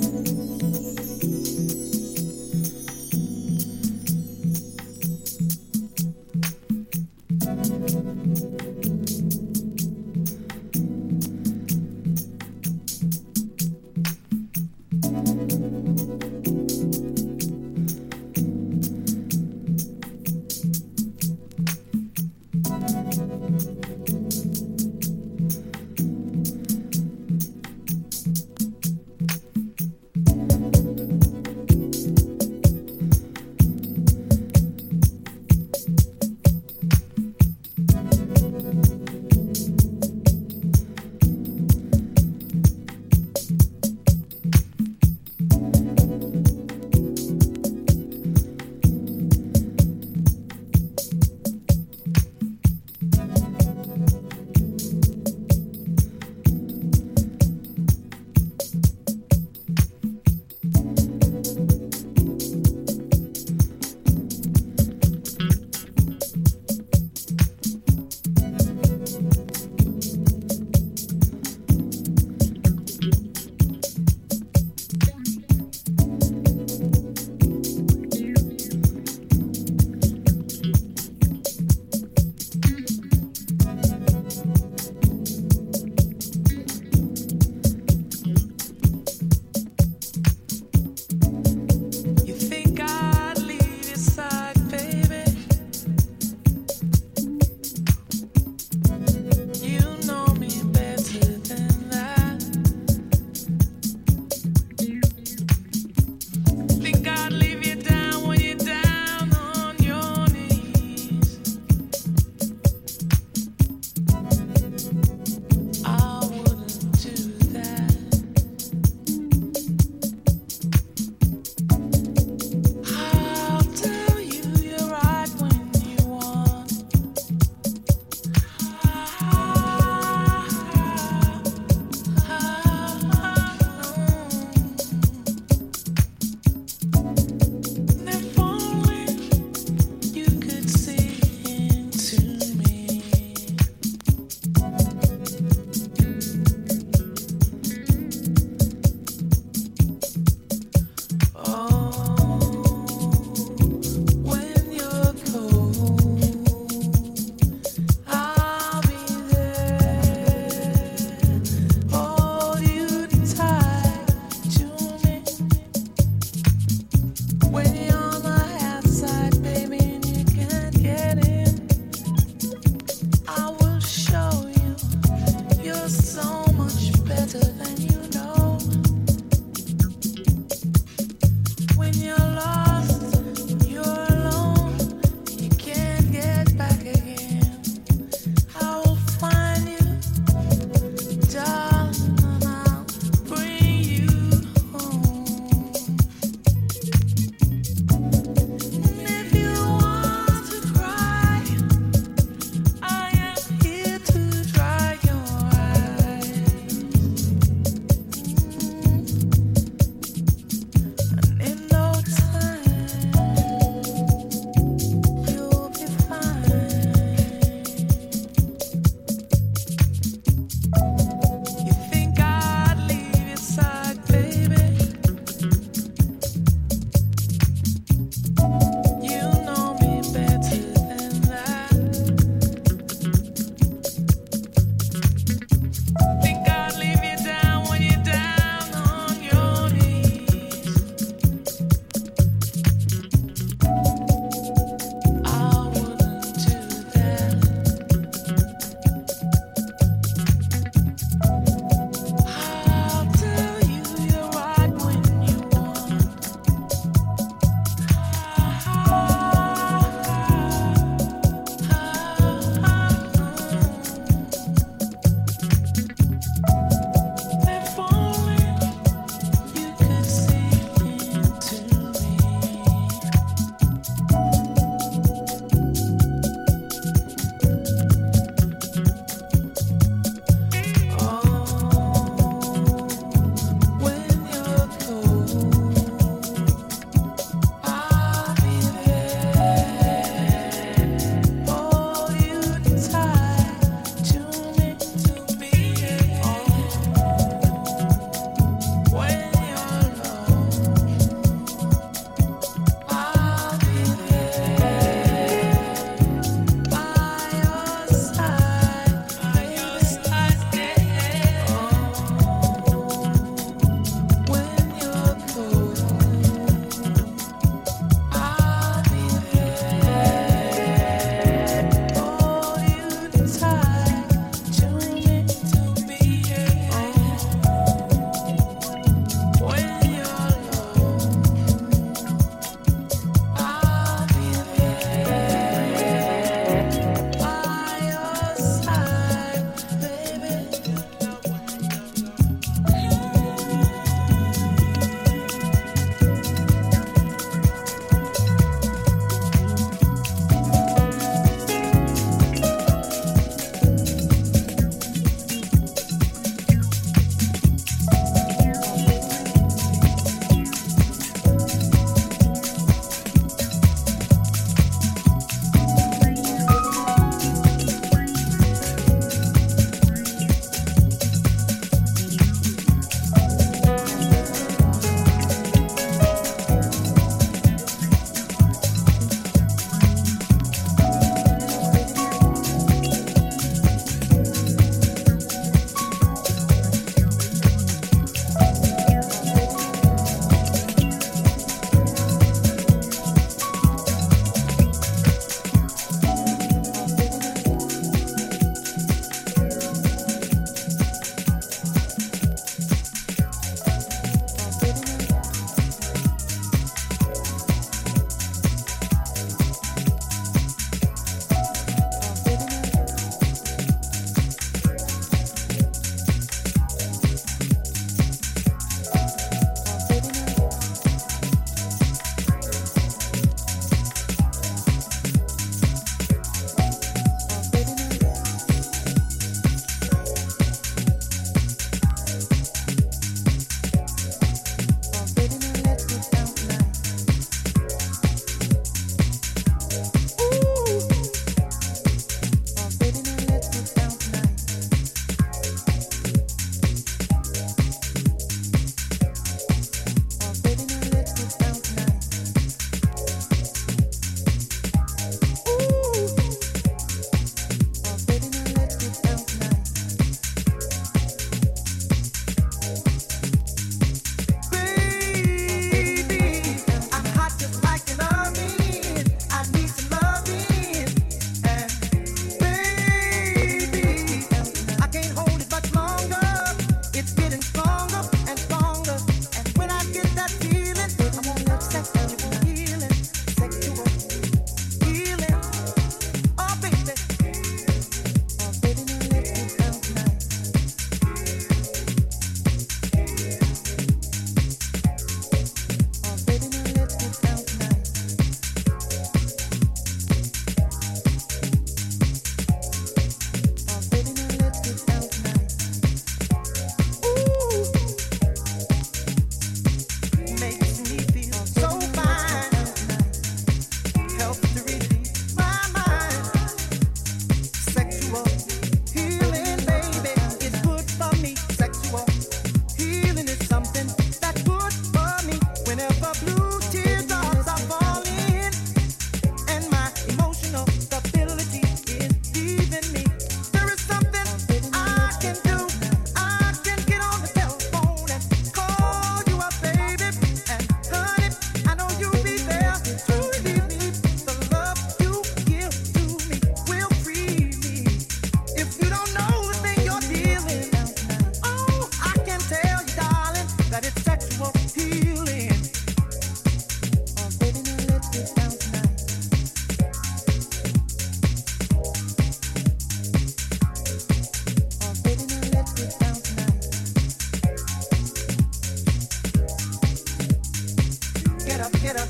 Bye.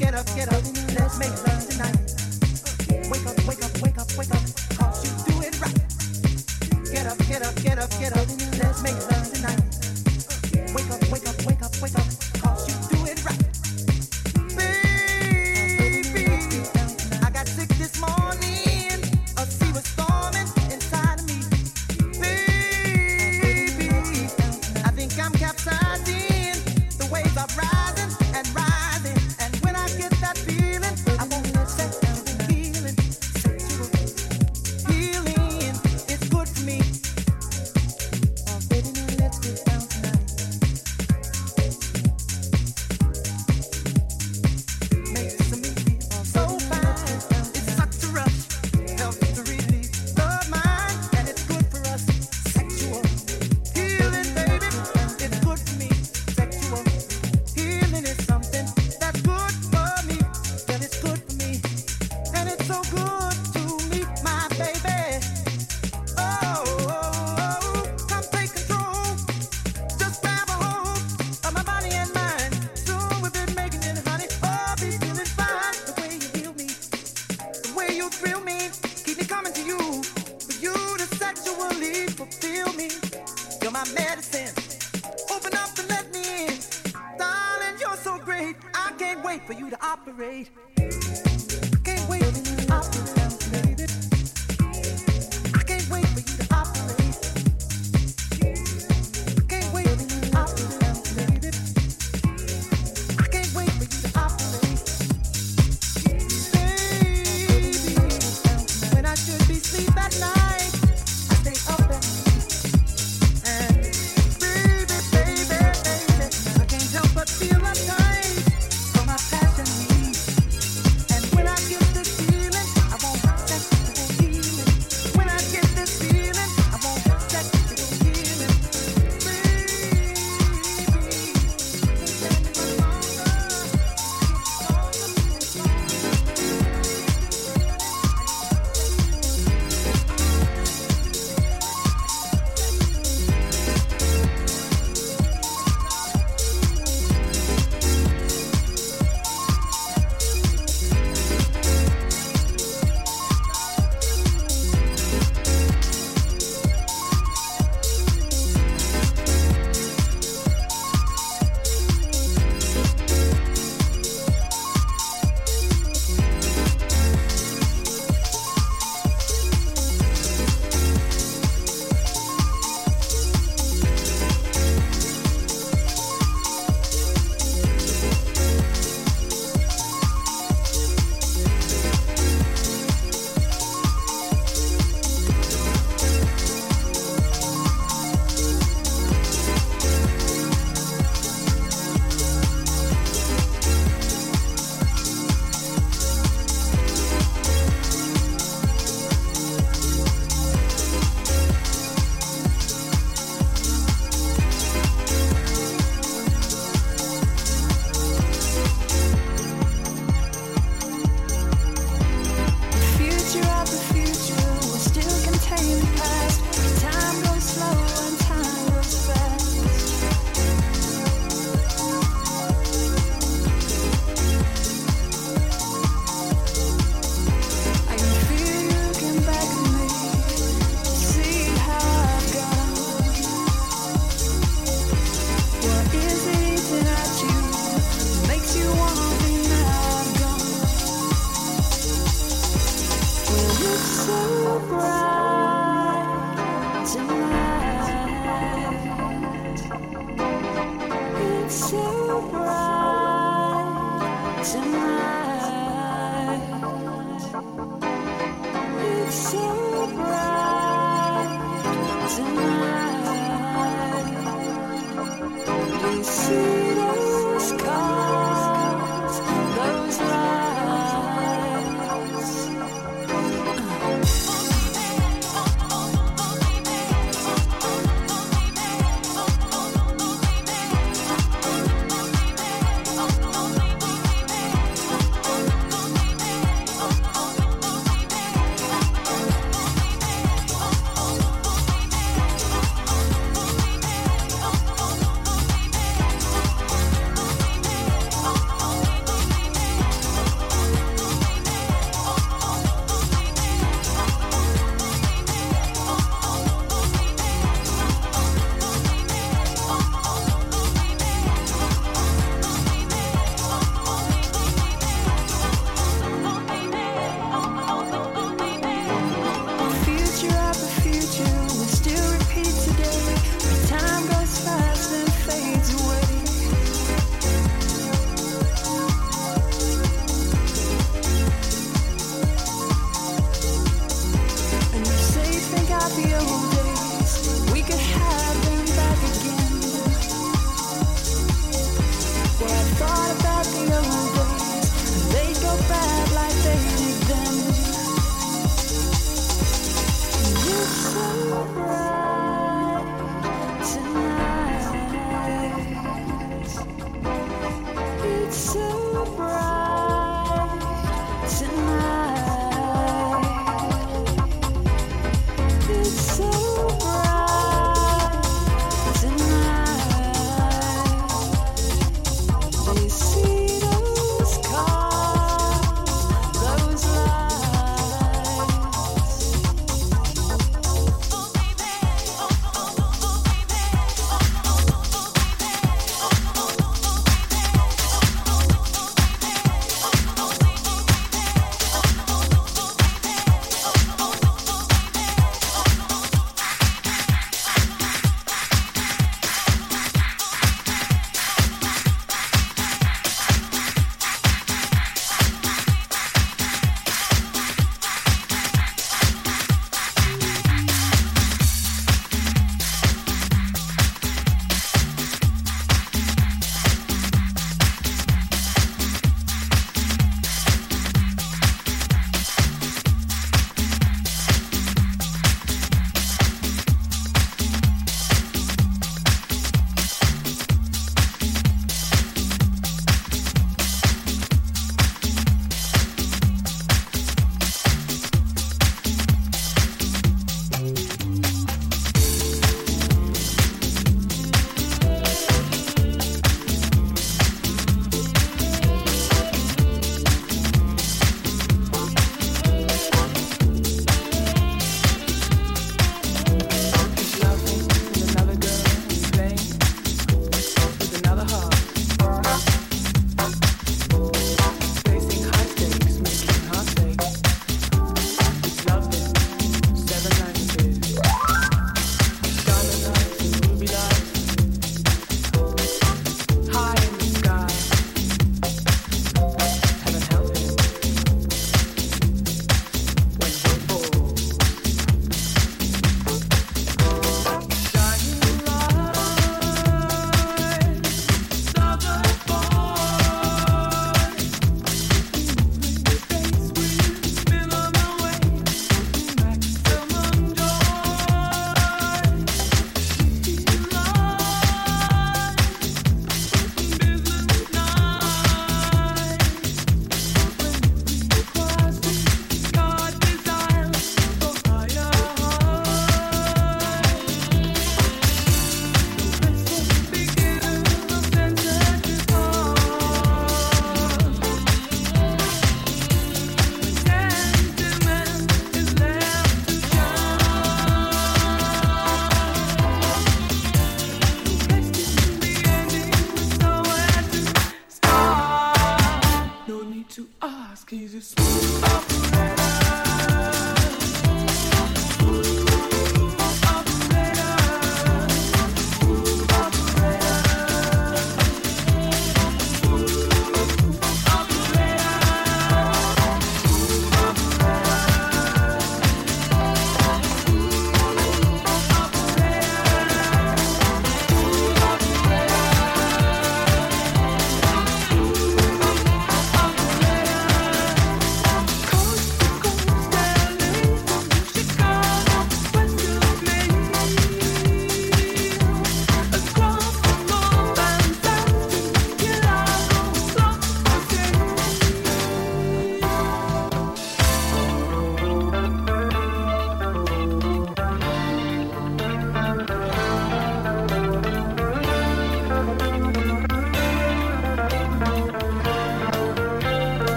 Get up, get up, let's make love tonight. Wake up, wake up.